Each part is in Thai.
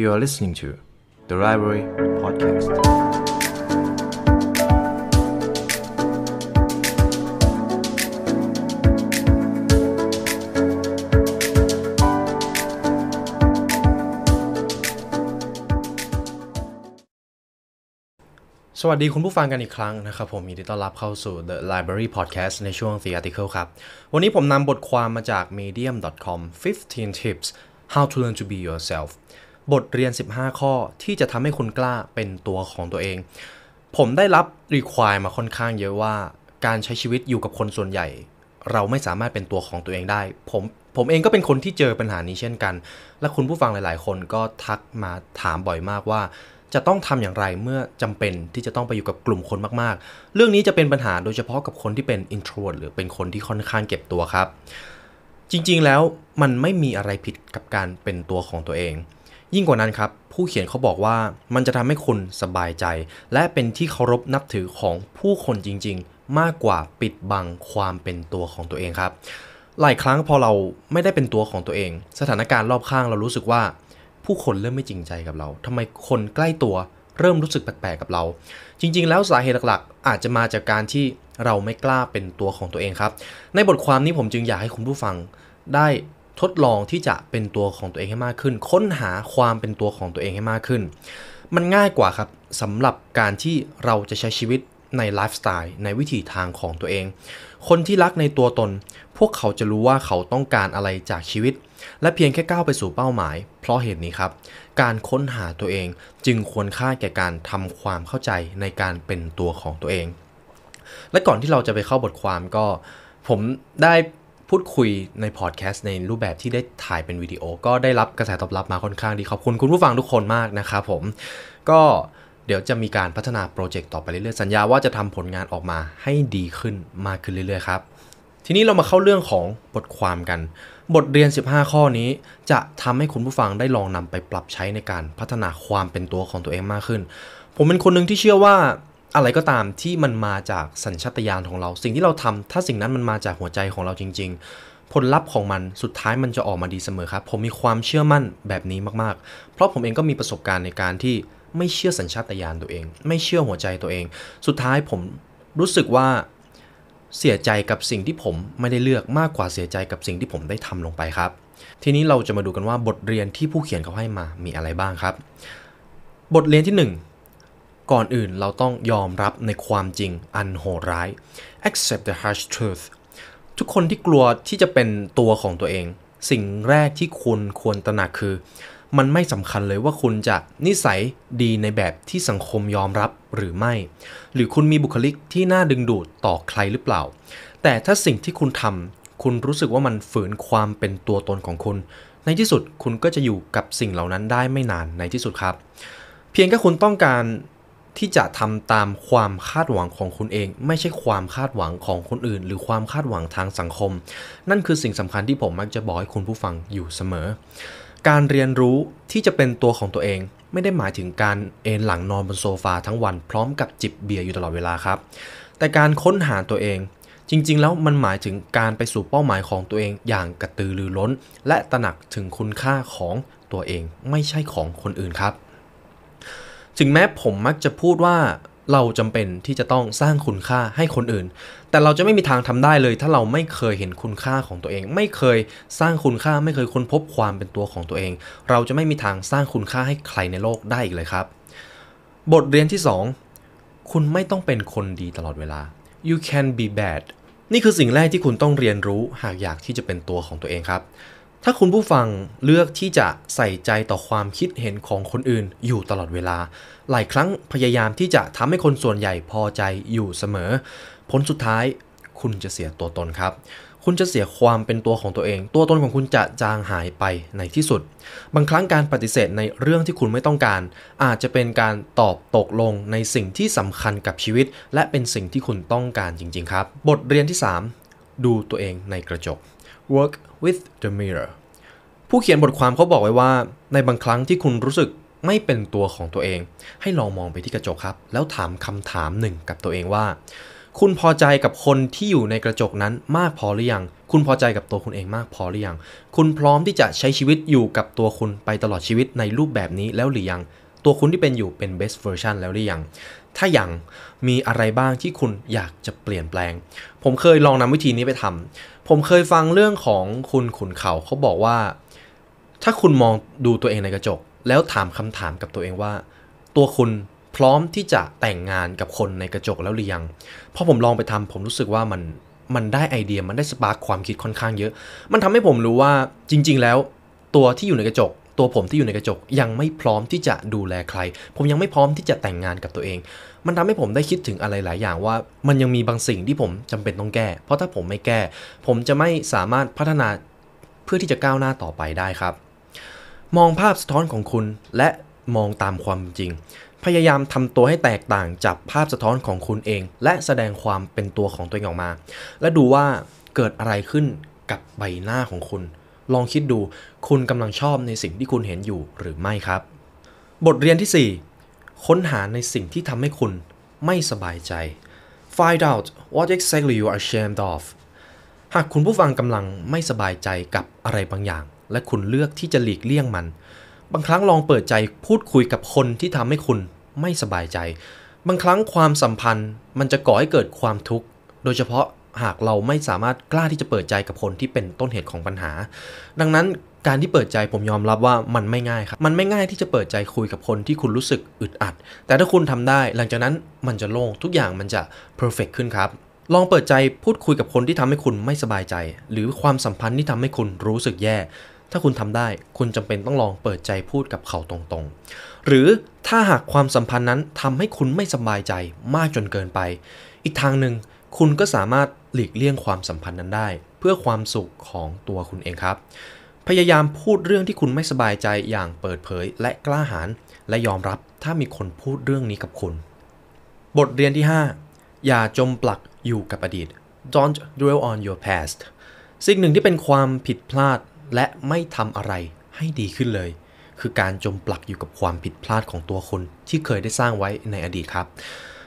You are listening to the Library Podcast. สวัสดีคุณผู้ฟังกันอีกครั้งนะครับผมยินดีต้อนรับเข้าสู่ The Library Podcast ในช่วง The Article ครับ วันนี้ผมนำบทความมาจาก medium.com 15 tips how to learn to be yourself บทเรียน 15 ข้อที่จะทำให้คุณกล้าเป็นตัวของตัวเอง ผมได้รับ require มาค่อนข้างเยอะว่า การใช้ชีวิตอยู่กับคนส่วนใหญ่ เราไม่สามารถเป็นตัวของตัวเองได้ ผมผมเองก็เป็นคนที่เจอปัญหานี้เช่นกัน และคุณผู้ฟังหลาย ๆ คนก็ทักมาถามบ่อยมากว่า จะต้องทำอย่างไรเมื่อจำเป็นที่จะต้องไปอยู่กับกลุ่มคนมาก ๆ เรื่องนี้จะเป็นปัญหาโดยเฉพาะกับคนที่เป็น introvert หรือเป็นคนที่ค่อนข้างเก็บตัวครับ จริง ๆ แล้วมันไม่มีอะไรผิดกับการเป็นตัวของตัวเอง ยิ่งกว่านั้นครับ ผู้เขียนเขาบอกว่ามันจะทำให้คุณสบายใจ และเป็นที่เคารพนับถือของผู้คนจริง ๆ มากกว่าปิดบังความเป็นตัวของตัวเองครับ หลายครั้งพอเราไม่ได้เป็นตัวของตัวเอง สถานการณ์รอบข้างเรารู้สึกว่า ผู้คนเริ่มไม่จริงใจกับเราทำไมคนใกล้ตัวเริ่มรู้สึกแปลกๆกับเรา จริง ๆ แล้วสาเหตุหลักๆ อาจจะมาจากการที่เราไม่กล้าเป็นตัวของตัวเองครับ ในบทความนี้ผมจึงอยากให้คุณผู้ฟังได้ ทดลองที่จะเป็นตัวของตัวเองให้มากขึ้น ค้นหาความเป็นตัวของตัวเองให้มากขึ้น มันง่ายกว่าครับสำหรับการที่เราจะใช้ชีวิตในไลฟ์สไตล์ในวิถีทางของตัวเอง คนที่รักในตัวตน พวกเขาจะรู้ว่าเขาต้องการอะไรจากชีวิต และเพียงแค่ก้าวไปสู่เป้าหมาย เพราะเหตุนี้ครับ การค้นหาตัวเองจึงควรค่าแก่การทำความเข้าใจในการเป็นตัวของตัวเอง และก่อนที่เราจะไปเข้าบทความก็ ผมได้ พูดคุยในพอดแคสต์ในรูปแบบที่ได้ถ่ายเป็นวิดีโอ ก็ได้รับกระแสตอบรับมาค่อนข้างดีขอบคุณคุณผู้ฟังทุกคนมากนะครับผม ก็เดี๋ยวจะมีการพัฒนาโปรเจกต์ต่อไปเรื่อยๆ สัญญาว่าจะทำผลงานออกมาให้ดีขึ้นมากขึ้นเรื่อยๆครับ ทีนี้เรามาเข้าเรื่องของบทความกัน บทเรียน 15 ข้อนี้ จะทำให้คุณผู้ฟังได้ลองนำไปปรับใช้ในการพัฒนาความเป็นตัวของตัวเองมากขึ้น ผมเป็นคนหนึ่งที่เชื่อว่า อะไรก็ตามที่มันมาจากสัญชาตญาณของเรา สิ่งที่เราทำถ้าสิ่งนั้นมันมาจากหัวใจของเราจริง ๆ ผลลัพธ์ของมันสุดท้ายมันจะออกมาดีเสมอครับ ผมมีความเชื่อมั่นแบบนี้มากๆ เพราะผมเองก็มีประสบการณ์ในการที่ไม่เชื่อสัญชาตญาณตัวเอง ไม่เชื่อหัวใจตัวเอง สุดท้ายผมรู้สึกว่าเสียใจกับสิ่งที่ผมไม่ได้เลือกมากกว่าเสียใจกับสิ่งที่ผมได้ทำลงไปครับ ทีนี้เราจะมาดูกันว่าบทเรียนที่ผู้เขียนเขาให้มามีอะไรบ้างครับ บทเรียนที่ 1 ก่อนอื่นเราต้องยอมรับในความจริงอันโหดร้าย accept the harsh truth ทุกคนที่กลัวที่จะเป็นตัวของตัวเอง สิ่งแรกที่คุณควรตระหนักคือ มันไม่สำคัญเลยว่าคุณจะนิสัยดีในแบบที่สังคมยอมรับหรือไม่ หรือคุณมีบุคลิกที่น่าดึงดูดต่อใครหรือเปล่า แต่ถ้าสิ่งที่คุณทำคุณรู้สึกว่ามันฝืนความเป็นตัวตนของคุณ ในที่สุดคุณก็จะอยู่กับสิ่งเหล่านั้นได้ไม่นานในที่สุดครับ เพียงแค่คุณต้องการ ที่จะทำตามความคาดหวังของคุณเอง ไม่ใช่ความคาดหวังของคนอื่น หรือความคาดหวังทางสังคม นั่นคือสิ่งสำคัญที่ผมมักจะบอกให้คุณผู้ฟังอยู่เสมอ การเรียนรู้ที่จะเป็นตัวของตัวเอง ไม่ได้หมายถึงการเอนหลังนอนบนโซฟาทั้งวัน พร้อมกับจิบเบียร์อยู่ตลอดเวลาครับ แต่การค้นหาตัวเองจริง ๆ แล้วมันหมายถึงการไปสู่เป้าหมายของตัวเองอย่างกระตือรือร้น และตระหนักถึงคุณค่าของตัวเองไม่ใช่ของคนอื่นครับ ถึงแม้ผมมักจะพูดว่าเราจำเป็นที่จะต้องสร้างคุณค่าให้คนอื่น แต่เราจะไม่มีทางทำได้เลย ถ้าเราไม่เคยเห็นคุณค่าของตัวเอง ไม่เคยสร้างคุณค่าไม่เคยค้นพบความเป็นตัวของตัวเอง เราจะไม่มีทางสร้างคุณค่าให้ใครในโลกได้อีกเลยครับ บทเรียนที่ 2 คุณไม่ต้องเป็นคนดีตลอดเวลา you can be bad นี่คือสิ่งแรกที่คุณต้องเรียนรู้หากอยากที่จะเป็นตัวของตัวเองครับ ถ้าคุณผู้ฟังเลือกที่จะใส่ใจต่อความคิดเห็นของคนอื่นอยู่ตลอดเวลา หลายครั้งพยายามที่จะทำให้คนส่วนใหญ่พอใจอยู่เสมอ ผลสุดท้ายคุณจะเสียตัวตนครับ คุณจะเสียความเป็นตัวของตัวเอง ตัวตนของคุณจะจางหายไปในที่สุด บางครั้งการปฏิเสธในเรื่องที่คุณไม่ต้องการ อาจจะเป็นการตอบตกลงในสิ่งที่สำคัญกับชีวิต และเป็นสิ่งที่คุณต้องการจริง ๆ ครับ บทเรียนที่ 3 ดูตัวเองในกระจก work with the mirror ผู้เขียนบทความเขาบอกไว้ว่า ในบางครั้งที่คุณรู้สึกไม่เป็นตัวของตัวเอง ให้ลองมองไปที่กระจกครับ แล้วถามคำถามหนึ่งกับตัวเองว่า คุณพอใจกับคนที่อยู่ในกระจกนั้นมากพอหรือยัง คุณพอใจกับตัวคุณเองมากพอหรือยัง คุณพร้อมที่จะใช้ชีวิตอยู่กับตัวคุณไปตลอดชีวิตในรูปแบบนี้แล้วหรือยัง ตัวคุณที่เป็นอยู่เป็น best version แล้วหรือยังถ้าอยังมีอะไรบ้างที่คุณอยากจะเปลี่ยนแปลง ผมเคยลองนำวิธีนี้ไปทำ ผมเคยฟังเรื่องของคุณขุนเขาเขาบอกว่า ถ้าคุณมองดูตัวเองในกระจก แล้วถามคำถามกับตัวเองว่า ตัวคุณพร้อมที่จะแต่งงานกับคนในกระจกแล้วหรือยังพอผมลองไปทำผมรู้สึกว่ามันมันได้ไอเดียมันได้สปาร์คความคิดค่อนข้างเยอะ มันทำให้ผมรู้ว่าจริง ๆ แล้ว ตัวที่อยู่ในกระจก ตัวผมที่อยู่ในกระจกยังไม่พร้อมที่จะดูแลใคร ผมยังไม่พร้อมที่จะแต่งงานกับตัวเอง มันทำให้ผมได้คิดถึงอะไรหลายอย่างว่า มันยังมีบางสิ่งที่ผมจำเป็นต้องแก้ เพราะถ้าผมไม่แก้ ผมจะไม่สามารถพัฒนาเพื่อที่จะก้าวหน้าต่อไปได้ครับ มองภาพสะท้อนของคุณและมองตามความจริง พยายามทำตัวให้แตกต่างจากภาพสะท้อนของคุณเอง และแสดงความเป็นตัวของตัวเองออกมา และดูว่าเกิดอะไรขึ้นกับใบหน้าของคุณ ลองคิดดู คุณกำลังชอบในสิ่งที่คุณเห็นอยู่หรือไม่ครับ บทเรียนที่ 4 ค้นหาในสิ่งที่ทำให้คุณไม่สบายใจ find out what exactly you are ashamed of หากคุณผู้ฟังกำลังไม่สบายใจกับอะไรบางอย่าง และคุณเลือกที่จะหลีกเลี่ยงมัน บางครั้งลองเปิดใจพูดคุยกับคนที่ทำให้คุณไม่สบายใจ บางครั้งความสัมพันธ์มันจะก่อให้เกิดความทุกข์ โดยเฉพาะ หากเราไม่สามารถกล้าที่จะเปิดใจกับคนที่เป็นต้นเหตุของปัญหา ดังนั้นการที่เปิดใจผมยอมรับว่ามันไม่ง่ายครับ มันไม่ง่ายที่จะเปิดใจคุยกับคนที่คุณรู้สึกอึดอัด แต่ถ้าคุณทำได้หลังจากนั้นมันจะโล่งทุกอย่างมันจะ perfect ขึ้นครับ ลองเปิดใจพูดคุยกับคนที่ทำให้คุณไม่สบายใจ หรือความสัมพันธ์ที่ทำให้คุณรู้สึกแย่ ถ้าคุณทำได้ คุณจำเป็นต้องลองเปิดใจพูดกับเขาตรงๆ หรือถ้าหากความสัมพันธ์นั้นทำให้คุณไม่สบายใจมากจนเกินไป อีกทางหนึ่ง คุณก็สามารถหลีกเลี่ยงความสัมพันธ์นั้นได้ เพื่อความสุขของตัวคุณเองครับ พยายามพูดเรื่องที่คุณไม่สบายใจอย่างเปิดเผย และกล้าหาญและยอมรับถ้ามีคนพูดเรื่องนี้กับคุณ บทเรียนที่ 5 อย่าจมปลักอยู่กับอดีต don't dwell on your past สิ่งหนึ่งที่เป็นความผิดพลาดและไม่ทำอะไรให้ดีขึ้นเลย คือการจมปลักอยู่กับความผิดพลาดของตัวคุณที่เคยได้สร้างไว้ในอดีตครับ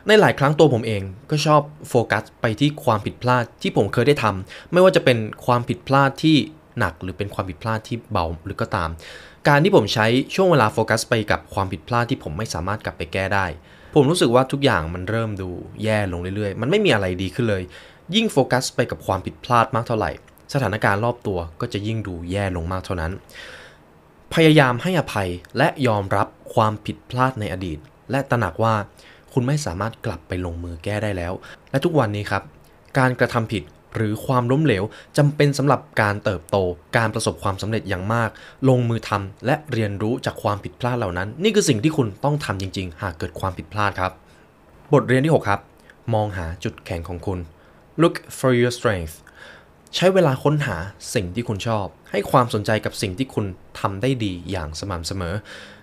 ในหลายครั้งตัวผมเองก็ชอบโฟกัสไปที่ความผิดพลาดที่ผมเคยได้ทำไม่ว่าจะเป็นความผิดพลาดที่หนักหรือเป็นความผิดพลาดที่เบาหรือก็ตาม การที่ผมใช้ช่วงเวลาโฟกัสไปกับความผิดพลาดที่ผมไม่สามารถกลับไปแก้ได้ ผมรู้สึกว่าทุกอย่างมันเริ่มดูแย่ลงเรื่อยๆ มันไม่มีอะไรดีขึ้นเลย ยิ่งโฟกัสไปกับความผิดพลาดมากเท่าไหร่ สถานการณ์รอบตัวก็จะยิ่งดูแย่ลงมากเท่านั้น พยายามให้อภัยและยอมรับความผิดพลาดในอดีต และตระหนักว่า คุณไม่สามารถกลับไปลงมือแก้ได้แล้ว และทุกวันนี้ครับ การกระทำผิดหรือความล้มเหลวจำเป็นสำหรับการเติบโต การประสบความสำเร็จอย่างมาก ลงมือทำและเรียนรู้จากความผิดพลาดเหล่านั้น นี่คือสิ่งที่คุณต้องทำจริง ๆ หากเกิดความผิดพลาดครับ บทเรียนที่ 6 ครับ มองหาจุดแข็งของคุณ look for your strength ใช้เวลาค้นหาสิ่งที่คุณชอบ ให้ความสนใจกับสิ่งที่คุณทำได้ดีอย่างสม่ำเสมอ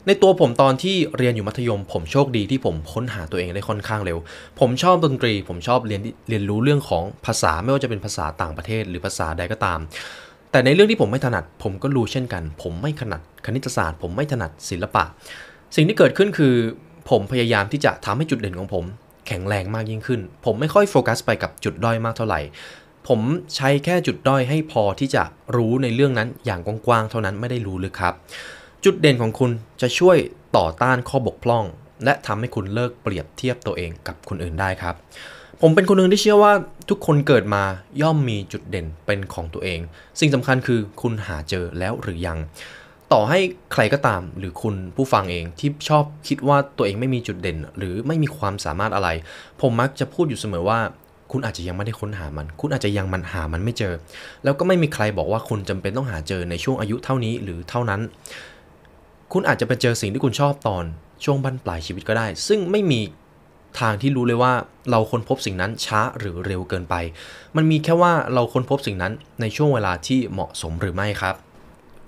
ในตัวผมตอนที่เรียนอยู่มัธยม ผมโชคดีที่ผมค้นหาตัวเองได้ค่อนข้างเร็ว ผมชอบดนตรี ผมชอบเรียนเรียนรู้เรื่องของภาษาไม่ว่าจะเป็นภาษาต่างประเทศหรือภาษาใดก็ตาม แต่ในเรื่องที่ผมไม่ถนัด ผมก็รู้เช่นกัน ผมไม่ถนัดคณิตศาสตร์ ผมไม่ถนัดศิลปะ สิ่งที่เกิดขึ้นคือ ผมพยายามที่จะทำให้จุดเด่นของผม แข็งแรงมากยิ่งขึ้น ผมไม่ค่อยโฟกัสไปกับจุดด้อยมากเท่าไหร่ผมใช้แค่จุดด้อยให้พอที่จะรู้ในเรื่องนั้นอย่างกว้างๆเท่านั้นไม่ได้รู้ลึกครับ จุดเด่นของคุณจะช่วยต่อต้านข้อบกพร่อง และทำให้คุณเลิกเปรียบเทียบตัวเองกับคนอื่นได้ครับ ผมเป็นคนหนึ่งที่เชื่อว่าทุกคนเกิดมาย่อมมีจุดเด่นเป็นของตัวเอง สิ่งสำคัญคือคุณหาเจอแล้วหรือยัง ต่อให้ใครก็ตามหรือคุณผู้ฟังเองที่ชอบคิดว่าตัวเองไม่มีจุดเด่น หรือไม่มีความสามารถอะไร ผมมักจะพูดอยู่เสมอว่าคุณอาจจะยังไม่ได้ค้นหามัน คุณอาจจะยังมันหามันไม่เจอ แล้วก็ไม่มีใครบอกว่าคุณจำเป็นต้องหาเจอในช่วงอายุเท่านี้หรือเท่านั้น คุณอาจจะไปเจอสิ่งที่คุณชอบตอนช่วงบั้นปลายชีวิตก็ได้ ซึ่งไม่มีทางที่รู้เลยว่าเราค้นพบสิ่งนั้นช้าหรือเร็วเกินไป มันมีแค่ว่าเราค้นพบสิ่งนั้นในช่วงเวลาที่เหมาะสมหรือไม่ครับ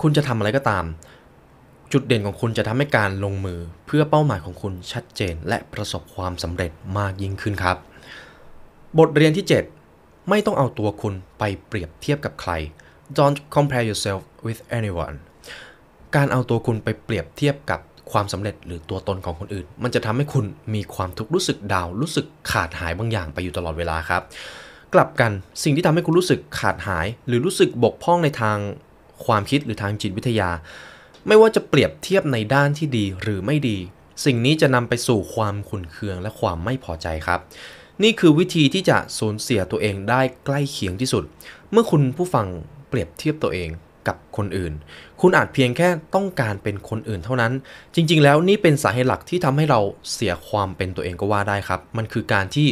คุณจะทำอะไรก็ตาม จุดเด่นของคุณจะทำให้การลงมือเพื่อเป้าหมายของคุณชัดเจน และประสบความสำเร็จมากยิ่งขึ้นครับ บทเรียนที่ 7 ไม่ต้องเอาตัวคุณไปเปรียบเทียบกับใคร don't compare yourself with anyone การเอาตัวคุณไปเปรียบเทียบกับความสำเร็จหรือตัวตนของคนอื่น มันจะทำให้คุณมีความทุกข์รู้สึกดาวรู้สึกขาดหายบางอย่างไปอยู่ตลอดเวลาครับ กลับกันสิ่งที่ทำให้คุณรู้สึกขาดหาย หรือรู้สึกบกพร่องในทางความคิดหรือทางจิตวิทยา ไม่ว่าจะเปรียบเทียบในด้านที่ดีหรือไม่ดี สิ่งนี้จะนำไปสู่ความขุ่นเคืองและความไม่พอใจครับ นี่คือวิธีที่จะสูญเสียตัวเองได้ใกล้เคียงที่สุด เมื่อคุณผู้ฟังเปรียบเทียบตัวเอง กับคนอื่น คุณอาจเพียงแค่ต้องการเป็นคนอื่นเท่านั้น จริง ๆ แล้วนี่เป็นสาเหตุหลักที่ทำให้เราเสียความเป็นตัวเองก็ว่าได้ครับ มันคือการที่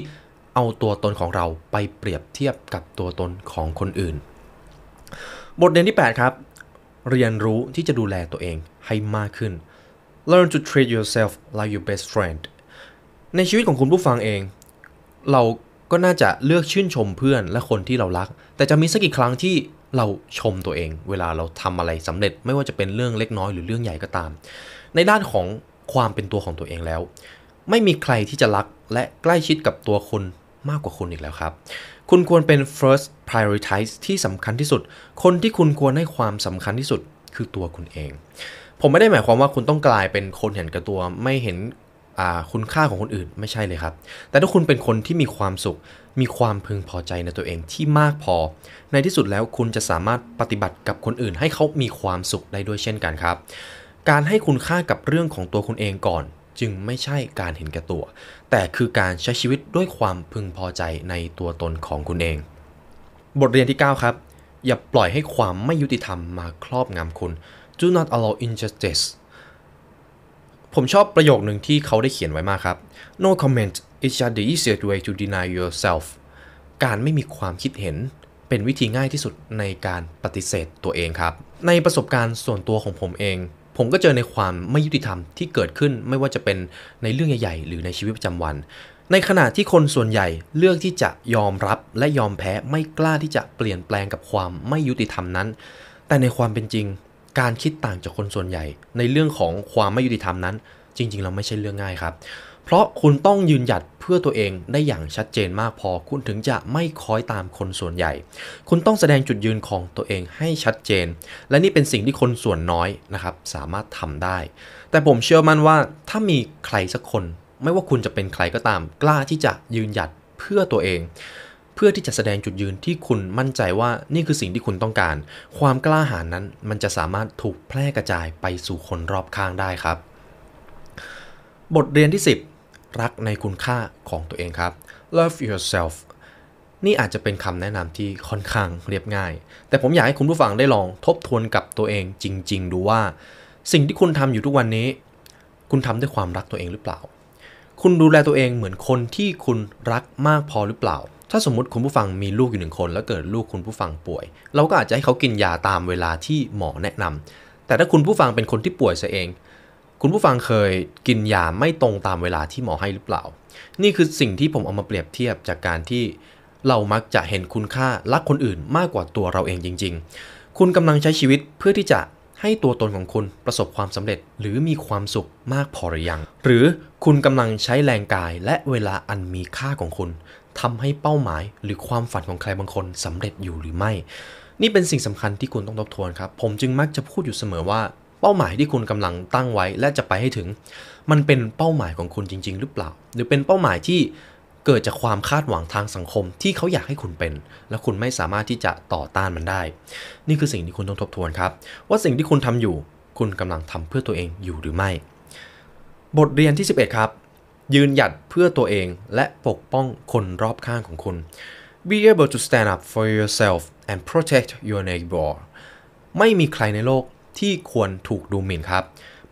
เอาตัวตนของเราไปเปรียบเทียบกับตัวตนของคนอื่น บทเรียนที่ 8 ครับ เรียนรู้ที่จะดูแลตัวเองให้มากขึ้น learn to treat yourself like your best friend ในชีวิตของคุณผู้ฟังเอง เราก็น่าจะเลือกชื่นชมเพื่อนและคนที่เรารัก แต่จะมีสักกี่ครั้งที่ เราชมตัวเอง เวลาเราทำอะไรสำเร็จ ไม่ว่าจะเป็นเรื่องเล็กน้อยหรือเรื่องใหญ่ก็ตาม ในด้านของความเป็นตัวของตัวเองแล้ว ไม่มีใครที่จะรักและใกล้ชิดกับตัวคุณมากกว่าคุณอีกแล้วครับ คุณควรเป็น first prioritize ที่สำคัญที่สุด คนที่คุณควรให้ความสำคัญที่สุดคือตัวคุณเอง ผมไม่ได้หมายความว่าคุณต้องกลายเป็นคนเห็นกับตัว ไม่เห็น คุณค่าของคนอื่นไม่ใช่เลยครับ แต่ถ้าคุณเป็นคนที่มีความสุข มีความพึงพอใจในตัวเองที่มากพอ ในที่สุดแล้วคุณจะสามารถปฏิบัติกับคนอื่น ให้เขามีความสุขได้ด้วยเช่นกันครับ การให้คุณค่ากับเรื่องของตัวคุณเองก่อน จึงไม่ใช่การเห็นแก่ตัว แต่คือการใช้ชีวิตด้วยความพึงพอใจในตัวตนของคุณเอง บทเรียนที่ 9 ครับ อย่าปล่อยให้ความไม่ยุติธรรมมาครอบงำคุณ Do not allow injustice ผมชอบประโยคหนึ่งที่เขาได้เขียนไว้มากครับ no comment is just the easiest way to deny yourself การไม่มีความคิดเห็นเป็นวิธีง่ายที่สุดในการปฏิเสธตัวเองครับ ในประสบการณ์ส่วนตัวของผมเอง ผมก็เจอในความไม่ยุติธรรมที่เกิดขึ้นไม่ว่าจะเป็นในเรื่องใหญ่ๆ หรือในชีวิตประจำวัน ในขณะที่คนส่วนใหญ่เลือกที่จะยอมรับและยอมแพ้ไม่กล้าที่จะเปลี่ยนแปลงกับความไม่ยุติธรรมนั้น แต่ในความเป็นจริง การคิดต่างจากคนส่วนใหญ่ ในเรื่องของความไม่ยุติธรรมนั้น จริงๆเราไม่ใช่เรื่องง่ายครับ เพราะคุณต้องยืนหยัดเพื่อตัวเองได้อย่างชัดเจนมากพอ คุณถึงจะไม่คอยตามคนส่วนใหญ่ คุณต้องแสดงจุดยืนของตัวเองให้ชัดเจน และนี่เป็นสิ่งที่คนส่วนน้อยนะครับ สามารถทำได้ แต่ผมเชื่อมั่นว่าถ้ามีใครสักคน ไม่ว่าคุณจะเป็นใครก็ตาม กล้าที่จะยืนหยัดเพื่อตัวเอง เพื่อที่จะแสดงจุดยืนที่คุณมั่นใจว่านี่คือสิ่งที่คุณต้องการ ความกล้าหาญนั้นมันจะสามารถถูกแพร่กระจายไปสู่คนรอบข้างได้ครับ บทเรียนที่ 10 รักในคุณค่าของตัวเองครับ love yourself นี่อาจจะเป็นคำแนะนำที่ค่อนข้างเรียบง่าย แต่ผมอยากให้คุณผู้ฟังได้ลองทบทวนกับตัวเองจริง ๆ ดูว่า สิ่งที่คุณทำอยู่ทุกวันนี้ คุณทำด้วยความรักตัวเองหรือเปล่า คุณดูแลตัวเองเหมือนคนที่คุณรักมากพอหรือเปล่า ถ้าสมมติคุณผู้ฟังมีลูกอยู่หนึ่งคน แล้วเกิดลูกคุณผู้ฟังป่วย เราก็อาจจะให้เขากินยาตามเวลาที่หมอแนะนำแต่ถ้าคุณผู้ฟังเป็นคนที่ป่วยซะเอง คุณผู้ฟังเคยกินยาไม่ตรงตามเวลาที่หมอให้หรือเปล่า นี่คือสิ่งที่ผมเอามาเปรียบเทียบจากการที่เรามักจะเห็นคุณค่ารักคนอื่นมากกว่าตัวเราเองจริง ๆ คุณกำลังใช้ชีวิตเพื่อที่จะให้ตัวตนของคุณประสบความสำเร็จหรือมีความสุขมากพอหรือยัง หรือคุณกำลังใช้แรงกายและเวลาอันมีค่าของคุณ ทำให้เป้าหมายหรือความฝันของใครบางคนสำเร็จอยู่หรือไม่ นี่เป็นสิ่งสำคัญที่คุณต้องทบทวนครับ ผมจึงมักจะพูดอยู่เสมอว่าเป้าหมายที่คุณกำลังตั้งไว้และจะไปให้ถึง มันเป็นเป้าหมายของคุณจริง ๆ หรือเปล่า หรือเป็นเป้าหมายที่เกิดจากความคาดหวังทางสังคมที่เขาอยากให้คุณเป็น และคุณไม่สามารถที่จะต่อต้านมันได้ นี่คือสิ่งที่คุณต้องทบทวนครับ ว่าสิ่งที่คุณทำอยู่ คุณกำลังทำเพื่อตัวเองอยู่หรือไม่ บทเรียนที่ 11 ครับ ยืนหยัดเพื่อตัวเองและปกป้องคนรอบข้างของคุณ be able to stand up for yourself and protect your neighbor ไม่มีใครในโลกที่ควรถูกดูหมิ่นครับ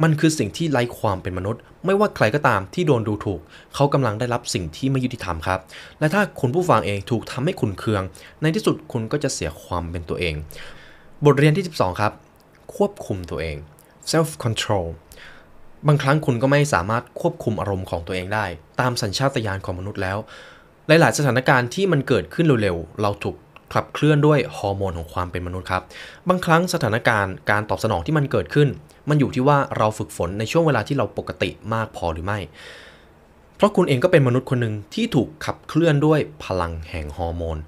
มันคือสิ่งที่ไร้ความเป็นมนุษย์ ไม่ว่าใครก็ตามที่โดนดูถูก เขากำลังได้รับสิ่งที่ไม่ยุติธรรมครับ และถ้าคุณผู้ฟังเองถูกทำให้คุณเคือง ในที่สุดคุณก็จะเสียความเป็นตัวเอง บทเรียนที่ 12 ครับ ควบคุมตัวเอง self control บางครั้งคุณก็ไม่สามารถควบคุมอารมณ์ของตัวเองได้ ตามสัญชาตญาณของมนุษย์แล้ว หลาย ๆ สถานการณ์ที่มันเกิดขึ้นเร็ว ๆ เราถูกขับเคลื่อนด้วยฮอร์โมนของความเป็นมนุษย์ครับ บางครั้งสถานการณ์การตอบสนองที่มันเกิดขึ้น มันอยู่ที่ว่าเราฝึกฝนในช่วงเวลาที่เราปกติมากพอหรือไม่ เพราะคุณเองก็เป็นมนุษย์คนหนึ่งที่ถูกขับเคลื่อนด้วยพลังแห่งฮอร์โมน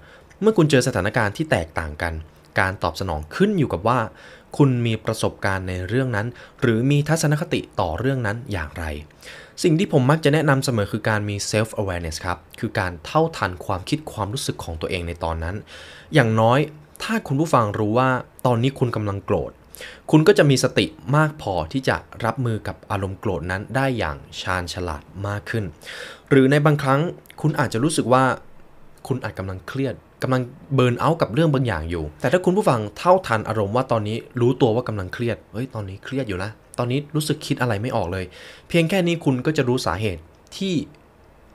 เมื่อคุณเจอสถานการณ์ที่แตกต่างกัน การตอบสนองขึ้นอยู่กับว่า คุณมีประสบการณ์ในเรื่องนั้น หรือมีทัศนคติต่อเรื่องนั้นอย่างไร สิ่งที่ผมมักจะแนะนำเสมอคือการมี self awareness ครับ คือการเท่าทันความคิดความรู้สึกของตัวเองในตอนนั้น อย่างน้อยถ้าคุณผู้ฟังรู้ว่าตอนนี้คุณกำลังโกรธ คุณก็จะมีสติมากพอที่จะรับมือกับอารมณ์โกรธนั้นได้อย่างชาญฉลาดมากขึ้น หรือในบางครั้งคุณอาจจะรู้สึกว่าคุณอาจกำลังเครียด กำลังเบิร์นเอาท์กับเรื่องบางอย่างอยู่ แต่ถ้าคุณผู้ฟังเท่าทันอารมณ์ว่าตอนนี้รู้ตัวว่ากำลังเครียด เฮ้ย ตอนนี้เครียดอยู่นะ ตอนนี้รู้สึกคิดอะไรไม่ออกเลย เพียงแค่นี้คุณก็จะรู้สาเหตุที่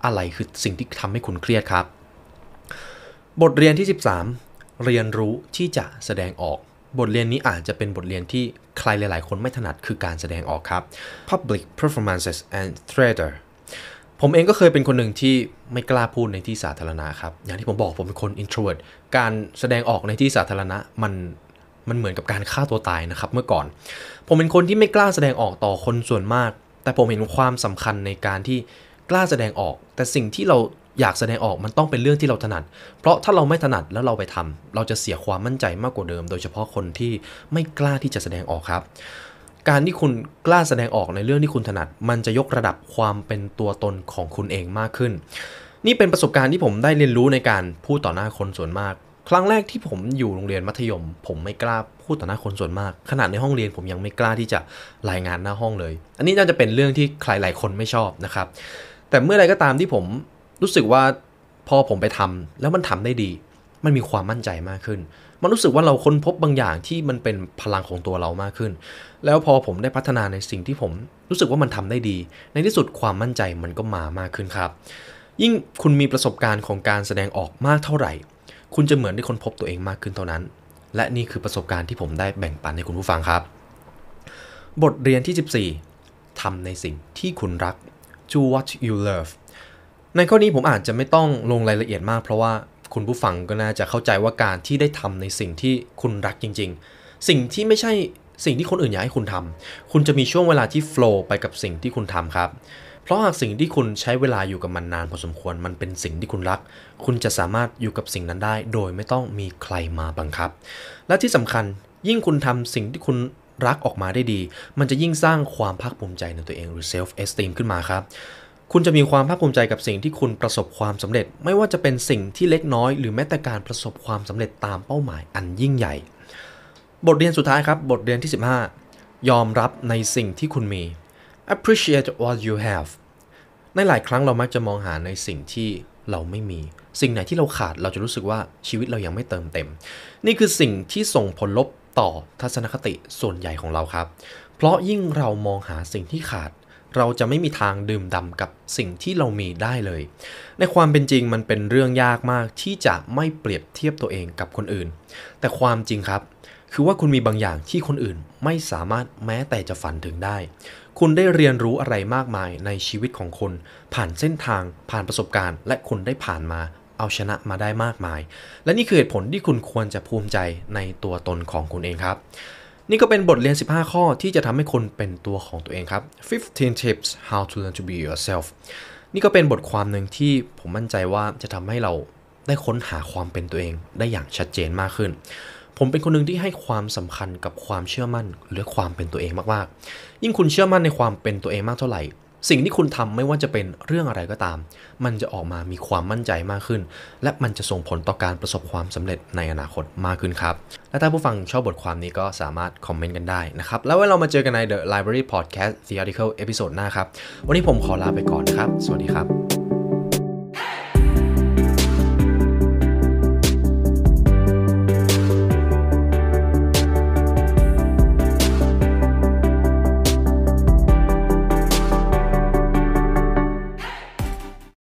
อะไรคือสิ่งที่ทำให้คุณเครียดครับ บทเรียนที่ 13 เรียนรู้ที่จะแสดงออก บทเรียนนี้อาจจะเป็นบทเรียนที่ใครหลาย ๆ คนไม่ถนัดคือการแสดงออกครับ Public Performances and Theater ผมเองก็เคยเป็นคนหนึ่งที่ไม่กล้าพูดในที่สาธารณะครับ อย่างที่ผมบอกผมเป็นคน introvert การแสดงออกในที่สาธารณะมันมันเหมือนกับการฆ่าตัวตายนะครับเมื่อก่อน ผมเป็นคนที่ไม่กล้าแสดงออกต่อคนส่วนมาก แต่ผมเห็นความสำคัญในการที่กล้าแสดงออก แต่สิ่งที่เราอยากแสดงออกมันต้องเป็นเรื่องที่เราถนัด เพราะถ้าเราไม่ถนัดแล้วเราไปทำเราจะเสียความมั่นใจมากกว่าเดิม โดยเฉพาะคนที่ไม่กล้าที่จะแสดงออกครับ การที่คุณกล้าแสดงออกในเรื่องที่คุณถนัด มันจะยกระดับความเป็นตัวตนของคุณเองมากขึ้น นี่เป็นประสบการณ์ที่ผมได้เรียนรู้ในการพูดต่อหน้าคนส่วนมาก ครั้งแรกที่ผมอยู่โรงเรียนมัธยม ผมไม่กล้าพูดต่อหน้าคนส่วนมาก ขนาดในห้องเรียนผมยังไม่กล้าที่จะรายงานหน้าห้องเลย อันนี้น่าจะเป็นเรื่องที่ใครหลายคนไม่ชอบนะครับ แต่เมื่อไรก็ตามที่ผมรู้สึกว่าพอผมไปทำแล้วมันทำได้ดี มันมีความมั่นใจมากขึ้น มันรู้สึกว่าเราค้นพบบางอย่างที่มันเป็นพลังของตัวเรามากขึ้น แล้วพอผมได้พัฒนาในสิ่งที่ผมรู้สึกว่ามันทำได้ดี ในที่สุดความมั่นใจมันก็มามากขึ้นครับ ยิ่งคุณมีประสบการณ์ของการแสดงออกมากเท่าไหร่ คุณจะเหมือนได้ค้นพบตัวเองมากขึ้นเท่านั้น และนี่คือประสบการณ์ที่ผมได้แบ่งปันให้คุณผู้ฟังครับ บทเรียนที่ 14ทำในสิ่งที่คุณรัก do what you love ในข้อนี้ผมอาจจะไม่ต้องลงรายละเอียดมากเพราะว่า คุณผู้ฟังก็น่าจะเข้าใจว่าการที่ได้ทำในสิ่งที่คุณรักจริง ๆ สิ่งที่ไม่ใช่สิ่งที่คนอื่นอยากให้คุณทำคุณจะมีช่วงเวลาที่โฟล์ไปกับสิ่งที่คุณทำครับ เพราะหากสิ่งที่คุณใช้เวลาอยู่กับมันนานพอสมควร มันเป็นสิ่งที่คุณรัก คุณจะสามารถอยู่กับสิ่งนั้นได้ โดยไม่ต้องมีใครมาบังคับ และที่สำคัญยิ่งคุณทำสิ่งที่คุณรักออกมาได้ดี มันจะยิ่งสร้างความภาคภูมิใจในตัวเองหรือ self esteem ขึ้นมาครับ คุณจะมีความภาคภูมิใจกับสิ่งที่คุณประสบความสำเร็จ ไม่ว่าจะเป็นสิ่งที่เล็กน้อย หรือแม้แต่การประสบความสำเร็จตามเป้าหมายอันยิ่งใหญ่ บทเรียนสุดท้ายครับ บทเรียนที่ 15 ยอมรับในสิ่งที่คุณมี appreciate what you have ในหลายครั้งเรามักจะมองหาในสิ่งที่เราไม่มี สิ่งไหนที่เราขาดเราจะรู้สึกว่าชีวิตเรายังไม่เติมเต็ม นี่คือสิ่งที่ส่งผลลบต่อทัศนคติส่วนใหญ่ของเราครับ เพราะยิ่งเรามองหาสิ่งที่ขาด เราจะไม่มีทางดื่มด่ำกับสิ่งที่เรามีได้เลย ในความเป็นจริงมันเป็นเรื่องยากมากที่จะไม่เปรียบเทียบตัวเองกับคนอื่น แต่ความจริงครับ คือว่าคุณมีบางอย่างที่คนอื่นไม่สามารถแม้แต่จะฝันถึงได้ คุณได้เรียนรู้อะไรมากมายในชีวิตของคุณผ่านเส้นทาง ผ่านประสบการณ์ และคุณได้ผ่านมาเอาชนะมาได้มากมาย และนี่คือเหตุผลที่คุณควรจะภูมิใจในตัวตนของคุณเองครับ นี่ก็เป็นบทเรียน 15 ข้อที่จะทำให้คนเป็นตัวของตัวเองครับ 15 tips how to learn to be yourself นี่ก็เป็นบทความหนึ่งที่ผมมั่นใจว่าจะทำให้เราได้ค้นหาความเป็นตัวเองได้อย่างชัดเจนมากขึ้น ผมเป็นคนหนึ่งที่ให้ความสำคัญกับความเชื่อมั่นหรือความเป็นตัวเองมากๆ ยิ่งคุณเชื่อมั่นในความเป็นตัวเองมากเท่าไหร่ สิ่งที่คุณทำไม่ว่าจะเป็นเรื่องอะไรก็ตาม มันจะออกมามีความมั่นใจมากขึ้น และมันจะส่งผลต่อการประสบความสำเร็จในอนาคตมากขึ้นครับ และถ้าผู้ฟังชอบบทความนี้ก็สามารถคอมเมนต์กันได้นะครับ แล้วไว้เรามาเจอกันใน The Library Podcast Theoretical Episode หน้าครับ วันนี้ผมขอลาไปก่อนครับ สวัสดีครับ